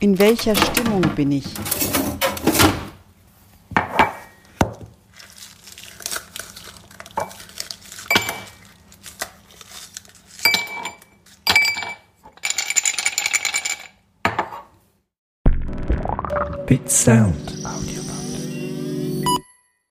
In welcher Stimmung bin ich? Bit Sound.